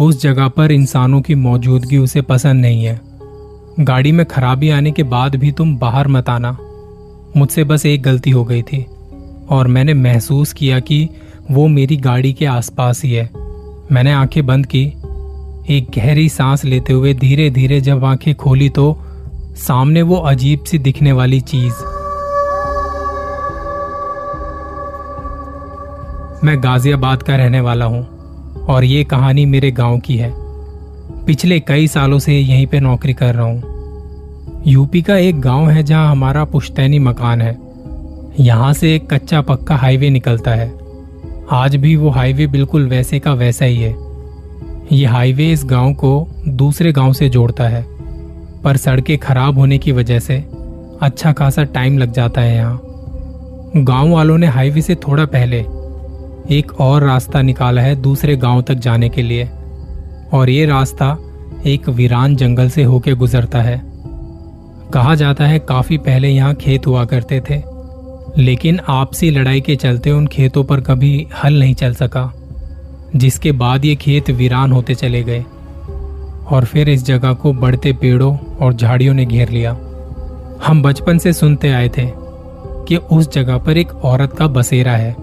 उस जगह पर इंसानों की मौजूदगी उसे पसंद नहीं है। गाड़ी में खराबी आने के बाद भी तुम बाहर मत आना। मुझसे बस एक गलती हो गई थी, और मैंने महसूस किया कि वो मेरी गाड़ी के आसपास ही है। मैंने आँखें बंद की। एक गहरी सांस लेते हुए धीरे धीरे जब आँखें खोली तो सामने वो अजीब सी दिखने वाली चीज़। मैं गाजियाबाद का रहने वाला हूँ। और ये कहानी मेरे गाँव की है। पिछले कई सालों से यहीं पे नौकरी कर रहा हूँ। यूपी का एक गाँव है जहाँ हमारा पुश्तैनी मकान है। यहाँ से एक कच्चा पक्का हाईवे निकलता है। आज भी वो हाईवे बिल्कुल वैसे का वैसा ही है। ये हाईवे इस गाँव को दूसरे गाँव से जोड़ता है, पर सड़कें खराब होने की वजह से अच्छा खासा टाइम लग जाता है यहाँ। गाँव वालों ने हाईवे से थोड़ा पहले एक और रास्ता निकाला है दूसरे गाँव तक जाने के लिए। और ये रास्ता एक वीरान जंगल से होके गुजरता है। कहा जाता है काफ़ी पहले यहाँ खेत हुआ करते थे, लेकिन आपसी लड़ाई के चलते उन खेतों पर कभी हल नहीं चल सका, जिसके बाद ये खेत वीरान होते चले गए। और फिर इस जगह को बढ़ते पेड़ों और झाड़ियों ने घेर लिया। हम बचपन से सुनते आए थे कि उस जगह पर एक औरत का बसेरा है।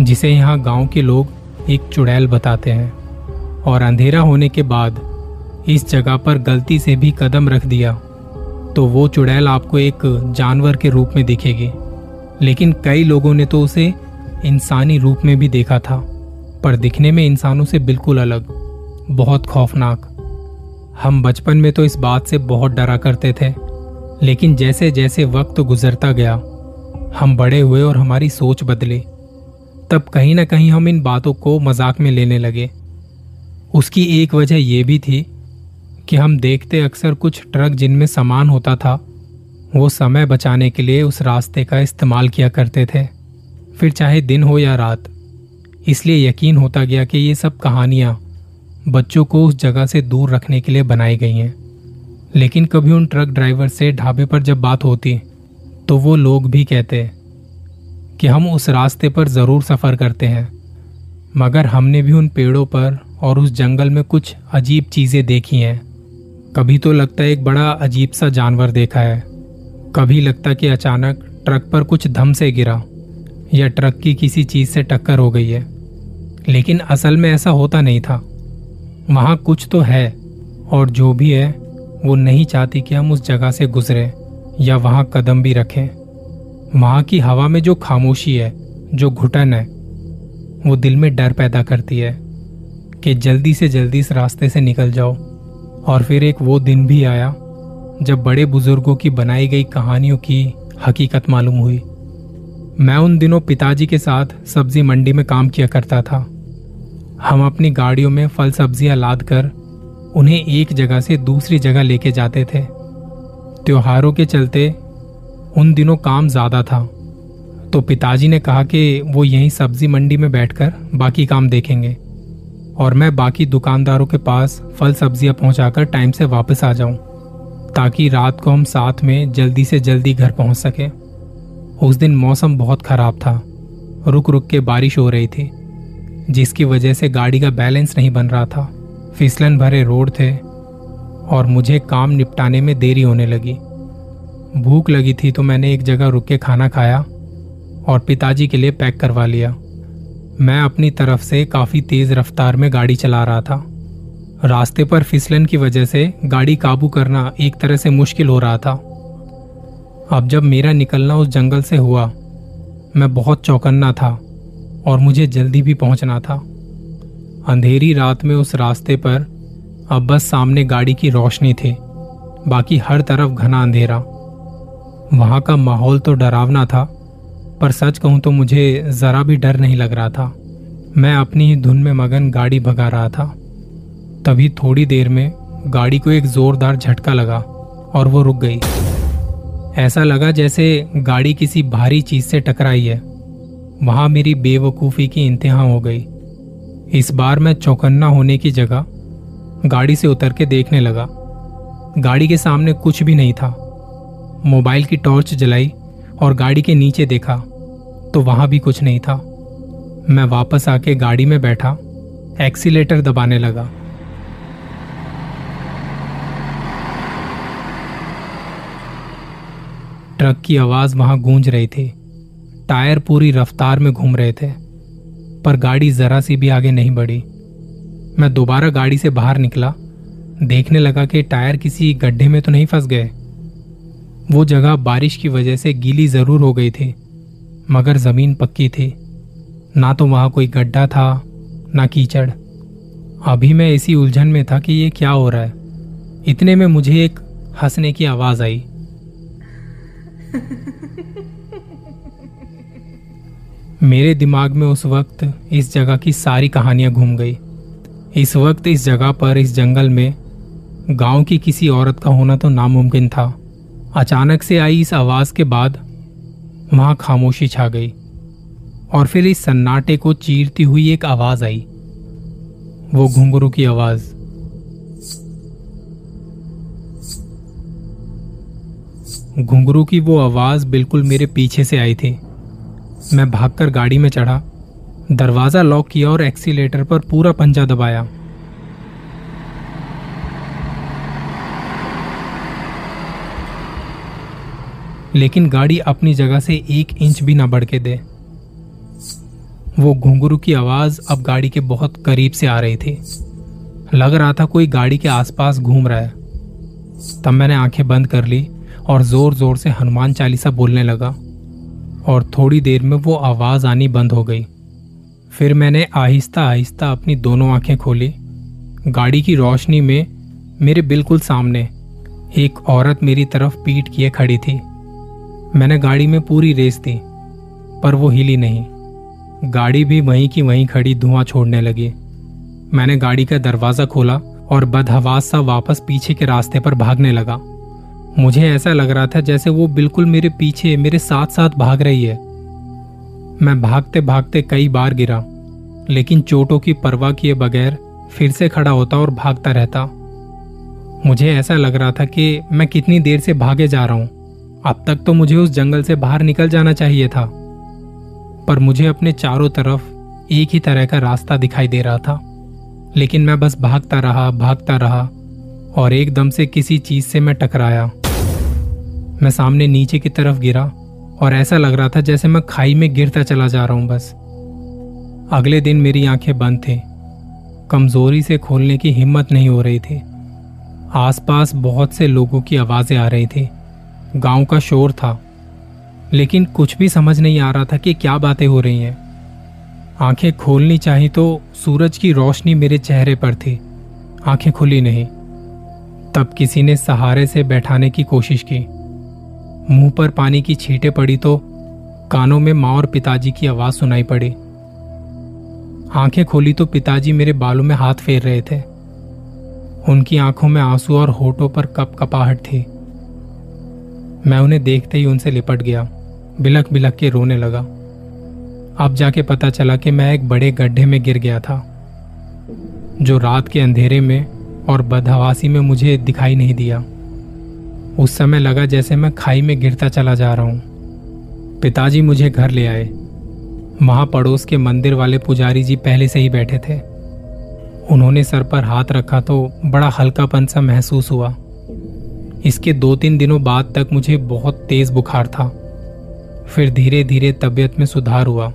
जिसे यहाँ गाँव के लोग एक चुड़ैल बताते हैं। और अंधेरा होने के बाद इस जगह पर गलती से भी कदम रख दिया तो वो चुड़ैल आपको एक जानवर के रूप में दिखेगी। लेकिन कई लोगों ने तो उसे इंसानी रूप में भी देखा था, पर दिखने में इंसानों से बिल्कुल अलग, बहुत खौफनाक। हम बचपन में तो इस बात से बहुत डरा करते थे, लेकिन जैसे जैसे वक्त गुजरता गया, हम बड़े हुए और हमारी सोच बदली। तब कहीं ना कहीं हम इन बातों को मज़ाक में लेने लगे। उसकी एक वजह यह भी थी कि हम देखते अक्सर कुछ ट्रक जिनमें सामान होता था, वो समय बचाने के लिए उस रास्ते का इस्तेमाल किया करते थे। फिर चाहे दिन हो या रात, इसलिए यकीन होता गया कि ये सब कहानियाँ बच्चों को उस जगह से दूर रखने के लिए बनाई गई हैं। लेकिन कभी उन ट्रक ड्राइवर से ढाबे पर जब बात होती तो वो लोग भी कहते कि हम उस रास्ते पर ज़रूर सफ़र करते हैं। मगर हमने भी उन पेड़ों पर और उस जंगल में कुछ अजीब चीज़ें देखी हैं। कभी तो लगता है एक बड़ा अजीब सा जानवर देखा है। कभी लगता कि अचानक ट्रक पर कुछ धम से गिरा या ट्रक की किसी चीज़ से टक्कर हो गई है। लेकिन असल में ऐसा होता नहीं था। वहाँ कुछ तो है और जो भी है, वो नहीं चाहती कि हम उस जगह से गुजरें या वहाँ कदम भी रखें। वहाँ की हवा में जो खामोशी है, जो घुटन है, वो दिल में डर पैदा करती है कि जल्दी से जल्दी इस रास्ते से निकल जाओ। और फिर एक वो दिन भी आया, जब बड़े बुज़ुर्गों की बनाई गई कहानियों की हकीकत मालूम हुई। मैं उन दिनों पिताजी के साथ सब्ज़ी मंडी में काम किया करता था। हम अपनी गाड़ियों में फल सब्ज़ियाँ लाद कर उन्हें एक जगह से दूसरी जगह लेके जाते थे। त्योहारों के चलते उन दिनों काम ज़्यादा था। तो पिताजी ने कहा कि वो यहीं सब्ज़ी मंडी में बैठकर बाकी काम देखेंगे और मैं बाकी दुकानदारों के पास फल सब्ज़ियाँ पहुंचाकर टाइम से वापस आ जाऊँ, ताकि रात को हम साथ में जल्दी से जल्दी घर पहुँच सकें। उस दिन मौसम बहुत खराब था रुक रुक के बारिश हो रही थी, जिसकी वजह से गाड़ी का बैलेंस नहीं बन रहा था। फिसलन भरे रोड थे और मुझे काम निपटाने में देरी होने लगी। भूख लगी थी तो मैंने एक जगह रुक के खाना खाया और पिताजी के लिए पैक करवा लिया। मैं अपनी तरफ़ से काफ़ी तेज रफ्तार में गाड़ी चला रहा था। रास्ते पर फिसलन की वजह से गाड़ी काबू करना एक तरह से मुश्किल हो रहा था। अब जब मेरा निकलना उस जंगल से हुआ, मैं बहुत चौकन्ना था और मुझे जल्दी भी पहुँचना था। अंधेरी रात में उस रास्ते पर अब बस सामने गाड़ी की रोशनी थी, बाकी हर तरफ़ घना अंधेरा। वहाँ का माहौल तो डरावना था, पर सच कहूँ तो मुझे जरा भी डर नहीं लग रहा था। मैं अपनी ही धुन में मगन गाड़ी भगा रहा था। तभी थोड़ी देर में गाड़ी को एक जोरदार झटका लगा और वो रुक गई। ऐसा लगा जैसे गाड़ी किसी भारी चीज़ से टकराई है। वहाँ मेरी बेवकूफ़ी की इंतहा हो गई। इस बार मैं चौकन्ना होने की जगह गाड़ी से उतर के देखने लगा। गाड़ी के सामने कुछ भी नहीं था। मोबाइल की टॉर्च जलाई और गाड़ी के नीचे देखा तो वहाँ भी कुछ नहीं था। मैं वापस आके गाड़ी में बैठा, एक्सीलेटर दबाने लगा। ट्रक की आवाज़ वहाँ गूंज रही थी। टायर पूरी रफ्तार में घूम रहे थे, पर गाड़ी जरा सी भी आगे नहीं बढ़ी। मैं दोबारा गाड़ी से बाहर निकला, देखने लगा कि टायर किसी गड्ढे में तो नहीं फंस गए। वो जगह बारिश की वजह से गीली ज़रूर हो गई थी, मगर ज़मीन पक्की थी। ना तो वहाँ कोई गड्ढा था, ना कीचड़। अभी मैं इसी उलझन में था कि ये क्या हो रहा है। इतने में मुझे एक हंसने की आवाज़ आई। मेरे दिमाग में उस वक्त इस जगह की सारी कहानियाँ घूम गई। इस वक्त इस जगह पर, इस जंगल में गाँव की किसी औरत का होना तो नामुमकिन था। अचानक से आई इस आवाज़ के बाद वहाँ खामोशी छा गई और फिर इस सन्नाटे को चीरती हुई एक आवाज़ आई। वो घुंघरू की आवाज़। घुंघरू की वो आवाज़ बिल्कुल मेरे पीछे से आई थी। मैं भागकर गाड़ी में चढ़ा, दरवाज़ा लॉक किया और एक्सीलेटर पर पूरा पंजा दबाया। लेकिन गाड़ी अपनी जगह से एक इंच भी ना बढ़ के दे। वो घुंघरू की आवाज़ अब गाड़ी के बहुत करीब से आ रही थी। लग रहा था कोई गाड़ी के आसपास घूम रहा है। तब मैंने आँखें बंद कर ली और ज़ोर ज़ोर से हनुमान चालीसा बोलने लगा। और थोड़ी देर में वो आवाज़ आनी बंद हो गई। फिर मैंने आहिस्ता आहिस्ता अपनी दोनों आँखें खोली। गाड़ी की रोशनी में मेरे बिल्कुल सामने एक औरत मेरी तरफ़ पीट किए खड़ी थी। मैंने गाड़ी में पूरी रेस दी, पर वो हिली नहीं। गाड़ी भी वहीं की वहीं खड़ी धुआँ छोड़ने लगी। मैंने गाड़ी का दरवाज़ा खोला और बदहवास सा वापस पीछे के रास्ते पर भागने लगा। मुझे ऐसा लग रहा था जैसे वो बिल्कुल मेरे पीछे, मेरे साथ साथ भाग रही है। मैं भागते भागते कई बार गिरा, लेकिन चोटों की परवाह किए बगैर फिर से खड़ा होता और भागता रहता। मुझे ऐसा लग रहा था कि मैं कितनी देर से भागे जा रहा हूँ। अब तक तो मुझे उस जंगल से बाहर निकल जाना चाहिए था। पर मुझे अपने चारों तरफ़ एक ही तरह का रास्ता दिखाई दे रहा था। लेकिन मैं बस भागता रहा भागता रहा और एकदम से किसी चीज़ से मैं टकराया। मैं सामने नीचे की तरफ़ गिरा और ऐसा लग रहा था जैसे मैं खाई में गिरता चला जा रहा हूँ बस। अगले दिन मेरी आँखें बंद थी। कमज़ोरी से खोलने की हिम्मत नहीं हो रही थी। आसपास बहुत से लोगों की आवाज़ें आ रही थी। गाँव का शोर था। लेकिन कुछ भी समझ नहीं आ रहा था कि क्या बातें हो रही हैं। आँखें खोलनी चाहिए तो सूरज की रोशनी मेरे चेहरे पर थी। आँखें खुली नहीं। तब किसी ने सहारे से बैठाने की कोशिश की। मुँह पर पानी की छींटे पड़ी तो कानों में माँ और पिताजी की आवाज़ सुनाई पड़ी। आँखें खोली तो पिताजी मेरे बालों में हाथ फेर रहे थे। उनकी आँखों में आँसू और होठों पर कप कपाहट थी। मैं उन्हें देखते ही उनसे लिपट गया। बिलक बिलक के रोने लगा। अब जाके पता चला कि मैं एक बड़े गड्ढे में गिर गया था, जो रात के अंधेरे में और बदहवासी में मुझे दिखाई नहीं दिया। उस समय लगा जैसे मैं खाई में गिरता चला जा रहा हूँ। पिताजी मुझे घर ले आए। वहाँ पड़ोस के मंदिर वाले पुजारी जी पहले से ही बैठे थे। उन्होंने सर पर हाथ रखा तो बड़ा हल्कापन सा महसूस हुआ। इसके दो तीन दिनों बाद तक मुझे बहुत तेज बुखार था। फिर धीरे धीरे तबीयत में सुधार हुआ।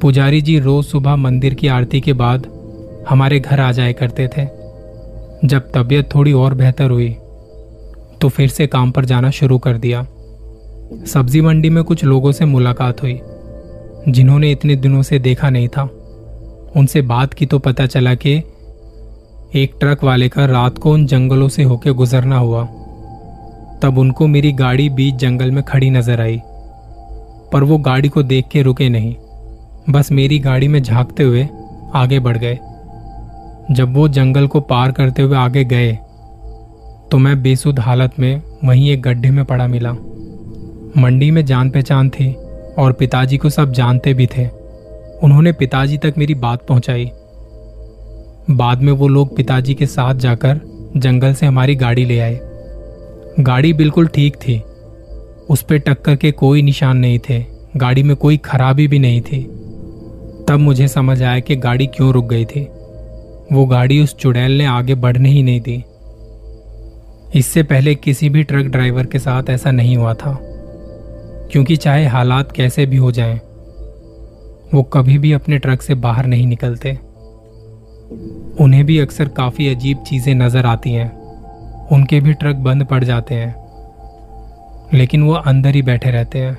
पुजारी जी रोज सुबह मंदिर की आरती के बाद हमारे घर आ जाए करते थे। जब तबीयत थोड़ी और बेहतर हुई तो फिर से काम पर जाना शुरू कर दिया। सब्ज़ी मंडी में कुछ लोगों से मुलाकात हुई, जिन्होंने इतने दिनों से देखा नहीं था। उनसे बात की तो पता चला कि एक ट्रक वाले का रात को उन जंगलों से होकर गुजरना हुआ। तब उनको मेरी गाड़ी बीच जंगल में खड़ी नज़र आई, पर वो गाड़ी को देख के रुके नहीं। बस मेरी गाड़ी में झांकते हुए आगे बढ़ गए। जब वो जंगल को पार करते हुए आगे गए तो मैं बेसुध हालत में वहीं एक गड्ढे में पड़ा मिला। मंडी में जान पहचान थी और पिताजी को सब जानते भी थे। उन्होंने पिताजी तक मेरी बात पहुंचाई। बाद में वो लोग पिताजी के साथ जाकर जंगल से हमारी गाड़ी ले आए। गाड़ी बिल्कुल ठीक थी। उस पर टक्कर के कोई निशान नहीं थे। गाड़ी में कोई खराबी भी नहीं थी। तब मुझे समझ आया कि गाड़ी क्यों रुक गई थी। वो गाड़ी उस चुड़ैल ने आगे बढ़ने ही नहीं दी। इससे पहले किसी भी ट्रक ड्राइवर के साथ ऐसा नहीं हुआ था। क्योंकि चाहे हालात कैसे भी हो जाएँ, वो कभी भी अपने ट्रक से बाहर नहीं निकलते। उन्हें भी अक्सर काफ़ी अजीब चीज़ें नज़र आती हैं। उनके भी ट्रक बंद पड़ जाते हैं। लेकिन वो अंदर ही बैठे रहते हैं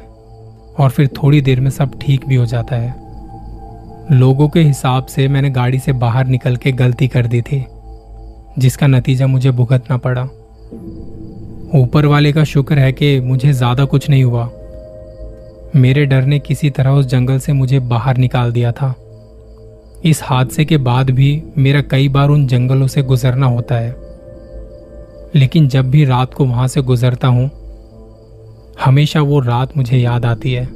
और फिर थोड़ी देर में सब ठीक भी हो जाता है। लोगों के हिसाब से मैंने गाड़ी से बाहर निकल के गलती कर दी थी, जिसका नतीजा मुझे भुगतना पड़ा। ऊपर वाले का शुक्र है कि मुझे ज़्यादा कुछ नहीं हुआ। मेरे डर ने किसी तरह उस जंगल से मुझे बाहर निकाल दिया था। इस हादसे के बाद भी मेरा कई बार उन जंगलों से गुजरना होता है। लेकिन जब भी रात को वहाँ से गुजरता हूँ, हमेशा वो रात मुझे याद आती है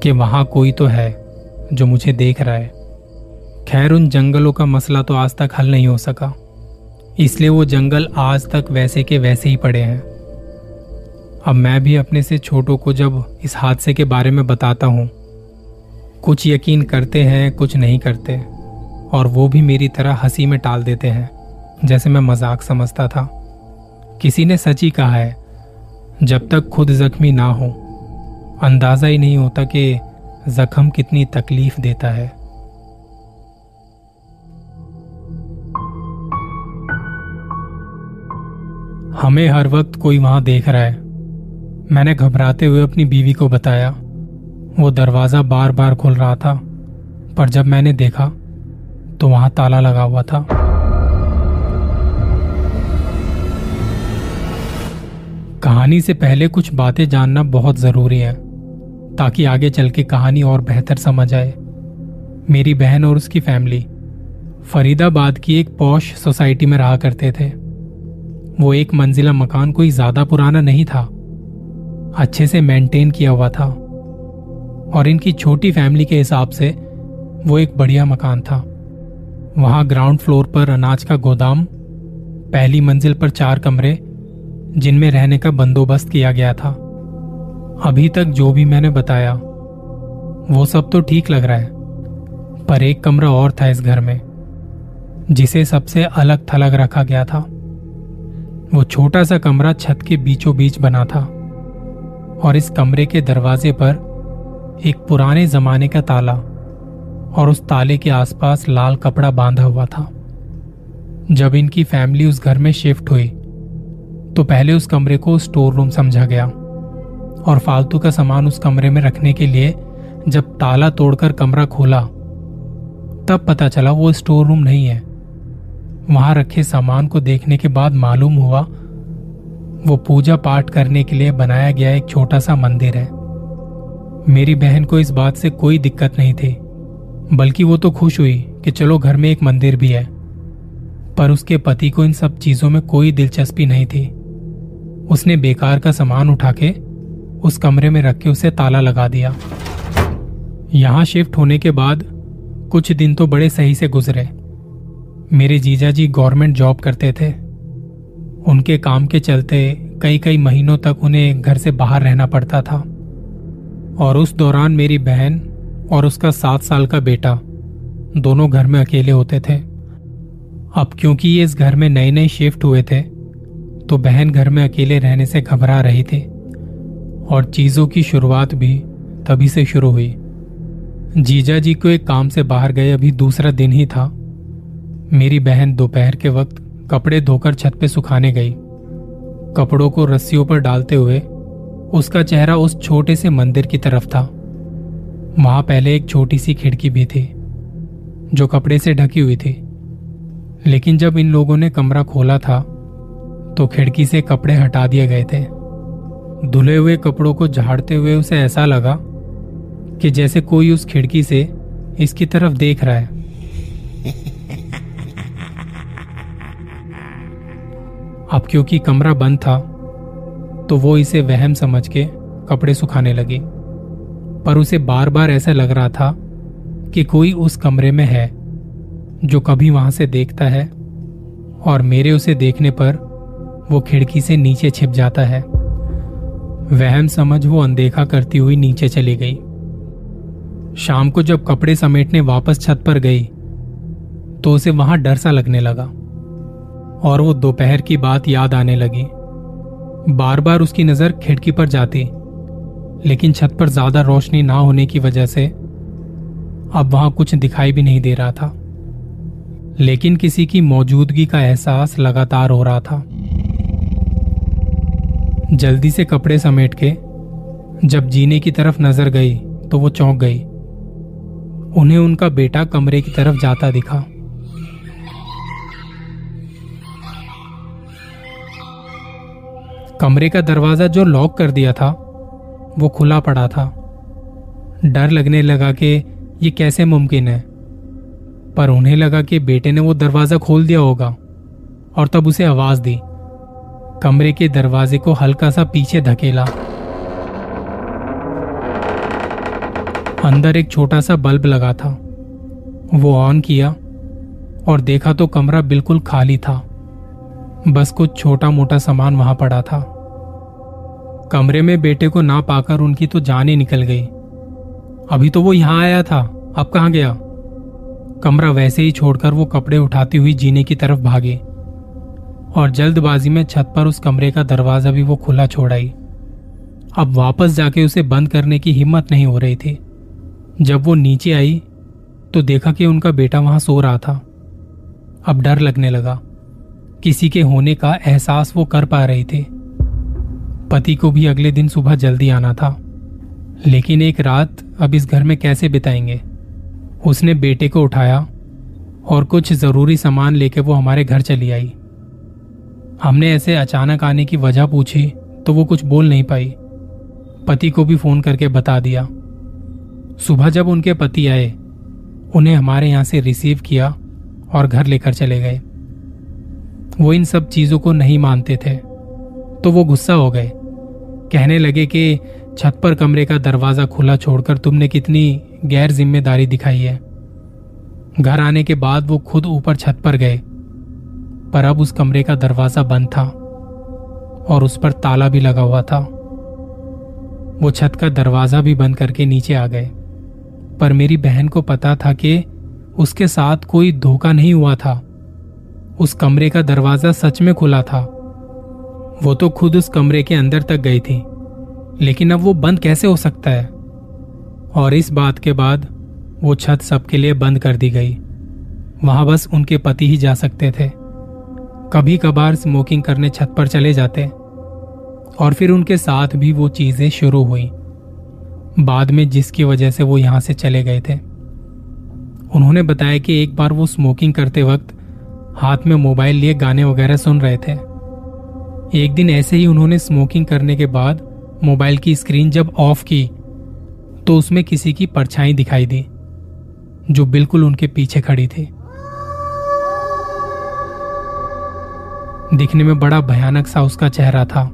कि वहाँ कोई तो है जो मुझे देख रहा है। खैर, उन जंगलों का मसला तो आज तक हल नहीं हो सका। इसलिए वो जंगल आज तक वैसे के वैसे ही पड़े हैं। अब मैं भी अपने से छोटों को जब इस हादसे के बारे में बताता हूँ कुछ यकीन करते हैं, कुछ नहीं करते, और वो भी मेरी तरह हँसी में टाल देते हैं, जैसे मैं मज़ाक समझता था। किसी ने सच ही कहा है, जब तक खुद जख्मी ना हो, अंदाज़ा ही नहीं होता कि जख्म कितनी तकलीफ़ देता है। हमें हर वक्त कोई वहाँ देख रहा है। मैंने घबराते हुए अपनी बीवी को बताया। वो दरवाज़ा बार बार खुल रहा था, पर जब मैंने देखा तो वहाँ ताला लगा हुआ था। कहानी से पहले कुछ बातें जानना बहुत ज़रूरी है, ताकि आगे चल के कहानी और बेहतर समझ आए। मेरी बहन और उसकी फैमिली फरीदाबाद की एक पौश सोसाइटी में रहा करते थे। वो एक मंजिला मकान कोई ज़्यादा पुराना नहीं था, अच्छे से मेंटेन किया हुआ था। और इनकी छोटी फैमिली के हिसाब से वो एक बढ़िया मकान था। वहाँ ग्राउंड फ्लोर पर अनाज का गोदाम, पहली मंजिल पर चार कमरे, जिनमें रहने का बंदोबस्त किया गया था। अभी तक जो भी मैंने बताया, वो सब तो ठीक लग रहा है, पर एक कमरा और था इस घर में, जिसे सबसे अलग थलग रखा गया था। वो छोटा सा कमरा छत के बीचों बीच बना था, और इस कमरे के दरवाजे पर एक पुराने जमाने का ताला और उस ताले के आसपास लाल कपड़ा बांधा हुआ था। जब इनकी फैमिली उस घर में शिफ्ट हुई तो पहले उस कमरे को स्टोर रूम समझा गया और फालतू का सामान उस कमरे में रखने के लिए जब ताला तोड़कर कमरा खोला, तब पता चला वो स्टोर रूम नहीं है। वहाँ रखे सामान को देखने के बाद मालूम हुआ, वो पूजा पाठ करने के लिए बनाया गया एक छोटा सा मंदिर है। मेरी बहन को इस बात से कोई दिक्कत नहीं थी, बल्कि वो तो खुश हुई कि चलो घर में एक मंदिर भी है। पर उसके पति को इन सब चीज़ों में कोई दिलचस्पी नहीं थी। उसने बेकार का सामान उठा के उस कमरे में रख के उसे ताला लगा दिया। यहाँ शिफ्ट होने के बाद कुछ दिन तो बड़े सही से गुजरे। मेरे जीजा जी गवर्नमेंट जॉब करते थे। उनके काम के चलते कई कई महीनों तक उन्हें घर से बाहर रहना पड़ता था। और उस दौरान मेरी बहन और उसका सात साल का बेटा दोनों घर में अकेले होते थे। अब क्योंकि ये इस घर में नए नए शिफ्ट हुए थे तो बहन घर में अकेले रहने से घबरा रही थी और चीज़ों की शुरुआत भी तभी से शुरू हुई। जीजा जी को एक काम से बाहर गए अभी दूसरा दिन ही था। मेरी बहन दोपहर के वक्त कपड़े धोकर छत पे सुखाने गई। कपड़ों को रस्सियों पर डालते हुए उसका चेहरा उस छोटे से मंदिर की तरफ़ था। वहाँ पहले एक छोटी सी खिड़की भी थी, जो कपड़े से ढकी हुई थी। लेकिन जब इन लोगों ने कमरा खोला था तो खिड़की से कपड़े हटा दिए गए थे। धुले हुए कपड़ों को झाड़ते हुए उसे ऐसा लगा कि जैसे कोई उस खिड़की से इसकी तरफ़ देख रहा है। अब क्योंकि कमरा बंद था तो वो इसे वहम समझ के कपड़े सुखाने लगी। पर उसे बार बार ऐसा लग रहा था कि कोई उस कमरे में है, जो कभी वहाँ से देखता है और मेरे उसे देखने पर वो खिड़की से नीचे छिप जाता है। वहम समझ वो अनदेखा करती हुई नीचे चली गई। शाम को जब कपड़े समेटने वापस छत पर गई तो उसे वहाँ डर सा लगने लगा और वो दोपहर की बात याद आने लगी। बार बार उसकी नज़र खिड़की पर जाती, लेकिन छत पर ज़्यादा रोशनी ना होने की वजह से अब वहाँ कुछ दिखाई भी नहीं दे रहा था। लेकिन किसी की मौजूदगी का एहसास लगातार हो रहा था। जल्दी से कपड़े समेट के, जब जीने की तरफ़ नज़र गई तो वो चौंक गई। उन्हें उनका बेटा कमरे की तरफ़ जाता दिखा। कमरे का दरवाज़ा जो लॉक कर दिया था, वो खुला पड़ा था। डर लगने लगा कि ये कैसे मुमकिन है। पर उन्हें लगा कि बेटे ने वो दरवाज़ा खोल दिया होगा, और तब उसे आवाज़ दी। कमरे के दरवाजे को हल्का सा पीछे धकेला। अंदर एक छोटा सा बल्ब लगा था। वो ऑन किया, और देखा तो कमरा बिल्कुल खाली था। बस कुछ छोटा मोटा सामान वहाँ पड़ा था। कमरे में बेटे को ना पाकर उनकी तो जान ही निकल गई। अभी तो वो यहाँ आया था, अब कहाँ गया? कमरा वैसे ही छोड़कर वो कपड़े उठाती हुई जीने की तरफ़ भागे। और जल्दबाजी में छत पर उस कमरे का दरवाज़ा भी वो खुला छोड़ाई अब वापस जाके उसे बंद करने की हिम्मत नहीं हो रही थी। जब वो नीचे आई तो देखा कि उनका बेटा वहाँ सो रहा था। अब डर लगने लगा। किसी के होने का एहसास वो कर पा रही थी। पति को भी अगले दिन सुबह जल्दी आना था। लेकिन एक रात अब इस घर में कैसे बिताएँगे? उसने बेटे को उठाया और कुछ ज़रूरी सामान लेके वो हमारे घर चली आई। हमने ऐसे अचानक आने की वजह पूछी तो वो कुछ बोल नहीं पाई। पति को भी फ़ोन करके बता दिया। सुबह जब उनके पति आए, उन्हें हमारे यहाँ से रिसीव किया और घर लेकर चले गए। वो इन सब चीज़ों को नहीं मानते थे। तो वो गुस्सा हो गए। कहने लगे कि छत पर कमरे का दरवाज़ा खुला छोड़कर तुमने कितनी गैर ज़िम्मेदारी दिखाई है। घर आने के बाद वो खुद ऊपर छत पर गए। पर अब उस कमरे का दरवाज़ा बंद था और उस पर ताला भी लगा हुआ था। वो छत का दरवाज़ा भी बंद करके नीचे आ गए। पर मेरी बहन को पता था कि उसके साथ कोई धोखा नहीं हुआ था। उस कमरे का दरवाज़ा सच में खुला था। वो तो खुद उस कमरे के अंदर तक गई थी, लेकिन अब वो बंद कैसे हो सकता है? और इस बात के बाद वो छत सबके लिए बंद कर दी गई। वहाँ बस उनके पति ही जा सकते थे। कभी कभार स्मोकिंग करने छत पर चले जाते, और फिर उनके साथ भी वो चीज़ें शुरू हुई। बाद में जिसकी वजह से वो यहाँ से चले गए थे। उन्होंने बताया कि एक बार वो स्मोकिंग करते वक्त हाथ में मोबाइल लिए गाने वगैरह सुन रहे थे। एक दिन ऐसे ही उन्होंने स्मोकिंग करने के बाद मोबाइल की स्क्रीन जब ऑफ़ की तो उसमें किसी की परछाई दिखाई दी, जो बिल्कुल उनके पीछे खड़ी थी। दिखने में बड़ा भयानक सा उसका चेहरा था।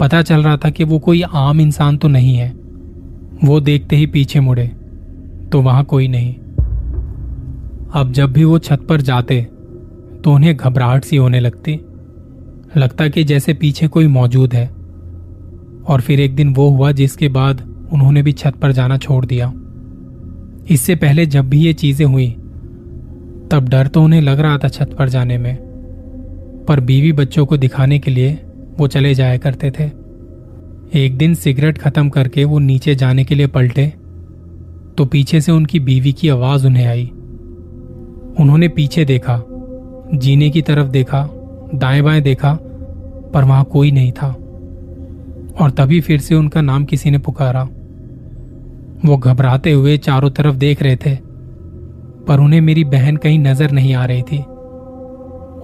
पता चल रहा था कि वो कोई आम इंसान तो नहीं है। वो देखते ही पीछे मुड़े तो वहाँ कोई नहीं। अब जब भी वो छत पर जाते तो उन्हें घबराहट सी होने लगती। लगता कि जैसे पीछे कोई मौजूद है। और फिर एक दिन वो हुआ जिसके बाद उन्होंने भी छत पर जाना छोड़ दिया। इससे पहले जब भी ये चीज़ें हुई, तब डर तो उन्हें लग रहा था छत पर जाने में। पर बीवी बच्चों को दिखाने के लिए वो चले जाया करते थे। एक दिन सिगरेट खत्म करके वो नीचे जाने के लिए पलटे तो पीछे से उनकी बीवी की आवाज़ उन्हें आई। उन्होंने पीछे देखा जीने की तरफ़ देखा, दाएँ बाएँ देखा, पर वहाँ कोई नहीं था। और तभी फिर से उनका नाम किसी ने पुकारा। वो घबराते हुए चारों तरफ़ देख रहे थे, पर उन्हें मेरी बहन कहीं नज़र नहीं आ रही थी।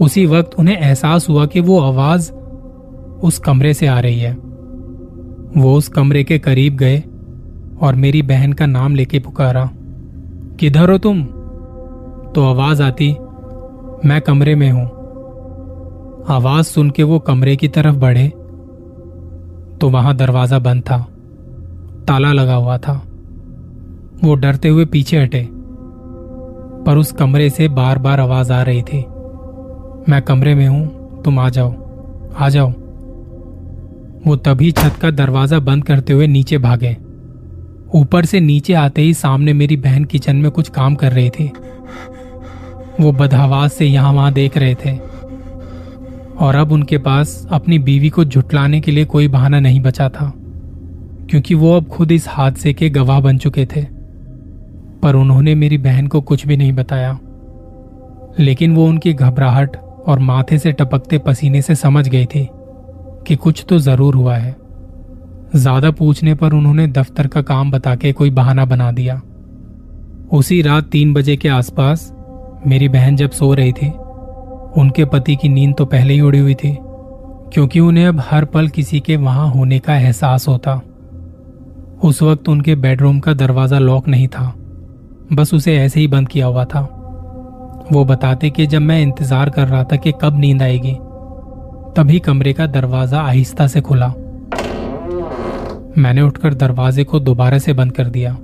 उसी वक्त उन्हें एहसास हुआ कि वो आवाज़ उस कमरे से आ रही है। वो उस कमरे के करीब गए और मेरी बहन का नाम लेके पुकारा, किधर हो तुम? तो आवाज़ आती मैं कमरे में हूँ। आवाज़ सुन के वो कमरे की तरफ़ बढ़े तो वहाँ दरवाज़ा बंद था, ताला लगा हुआ था। वो डरते हुए पीछे हटे, पर उस कमरे से बार बार आवाज़ आ रही थी। मैं कमरे में हूँ, तुम आ जाओ आ जाओ। वो तभी छत का दरवाज़ा बंद करते हुए नीचे भागे। ऊपर से नीचे आते ही सामने मेरी बहन किचन में कुछ काम कर रही थी। वो बदहवास से यहाँ वहाँ देख रहे थे। और अब उनके पास अपनी बीवी को झुटलाने के लिए कोई बहाना नहीं बचा था, क्योंकि वो अब खुद इस हादसे के गवाह बन चुके थे। पर उन्होंने मेरी बहन को कुछ भी नहीं बताया। लेकिन वो उनकी घबराहट और माथे से टपकते पसीने से समझ गई थी कि कुछ तो ज़रूर हुआ है। ज़्यादा पूछने पर उन्होंने दफ्तर का काम बता के कोई बहाना बना दिया। उसी रात तीन बजे के आसपास मेरी बहन जब सो रही थी, उनके पति की नींद तो पहले ही उड़ी हुई थी, क्योंकि उन्हें अब हर पल किसी के वहाँ होने का एहसास होता। उस वक्त उनके बेडरूम का दरवाज़ा लॉक नहीं था, बस उसे ऐसे ही बंद किया हुआ था। वो बताते कि जब मैं इंतज़ार कर रहा था कि कब नींद आएगी, तभी कमरे का दरवाज़ा आहिस्ता से खुला। मैंने उठकर दरवाजे को दोबारा से बंद कर दिया।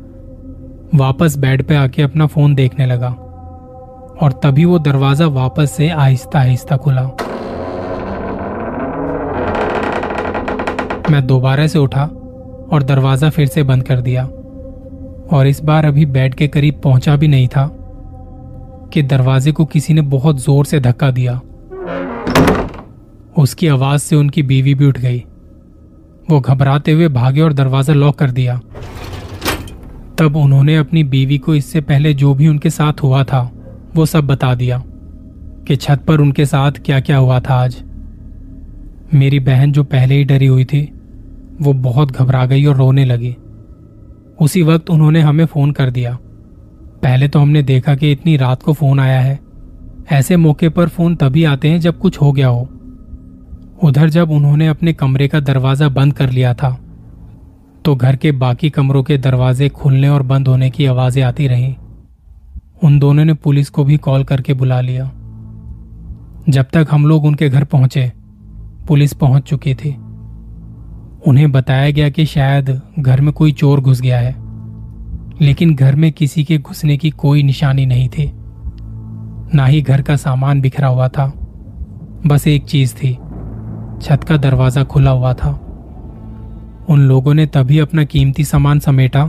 वापस बेड पे आके अपना फ़ोन देखने लगा। और तभी वो दरवाज़ा वापस से आहिस्ता आहिस्ता खुला। मैं दोबारा से उठा और दरवाज़ा फिर से बंद कर दिया। और इस बार अभी बेड के करीब पहुँचा भी नहीं था कि दरवाजे को किसी ने बहुत ज़ोर से धक्का दिया। उसकी आवाज़ से उनकी बीवी भी उठ गई। वो घबराते हुए भागे और दरवाज़ा लॉक कर दिया। तब उन्होंने अपनी बीवी को इससे पहले जो भी उनके साथ हुआ था वो सब बता दिया कि छत पर उनके साथ क्या क्या हुआ था आज। मेरी बहन जो पहले ही डरी हुई थी, वो बहुत घबरा गई और रोने लगी। उसी वक्त उन्होंने हमें फ़ोन कर दिया। पहले तो हमने देखा कि इतनी रात को फ़ोन आया है। ऐसे मौके पर फ़ोन तभी आते हैं जब कुछ हो गया हो। उधर जब उन्होंने अपने कमरे का दरवाज़ा बंद कर लिया था तो घर के बाकी कमरों के दरवाजे खुलने और बंद होने की आवाज़ें आती रहीं। उन दोनों ने पुलिस को भी कॉल करके बुला लिया। जब तक हम लोग उनके घर पहुँचे, पुलिस पहुँच चुकी थी। उन्हें बताया गया कि शायद घर में कोई चोर घुस गया है, लेकिन घर में किसी के घुसने की कोई निशानी नहीं थी। ना ही घर का सामान बिखरा हुआ था, बस एक चीज़ थी, छत का दरवाज़ा खुला हुआ था। उन लोगों ने तभी अपना कीमती सामान समेटा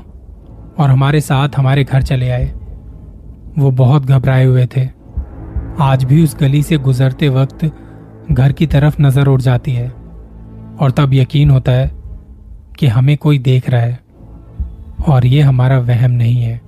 और हमारे साथ हमारे घर चले आए। वो बहुत घबराए हुए थे। आज भी उस गली से गुजरते वक्त घर की तरफ़ नज़र उड़ जाती है और तब यकीन होता है कि हमें कोई देख रहा है और ये हमारा वहम नहीं है।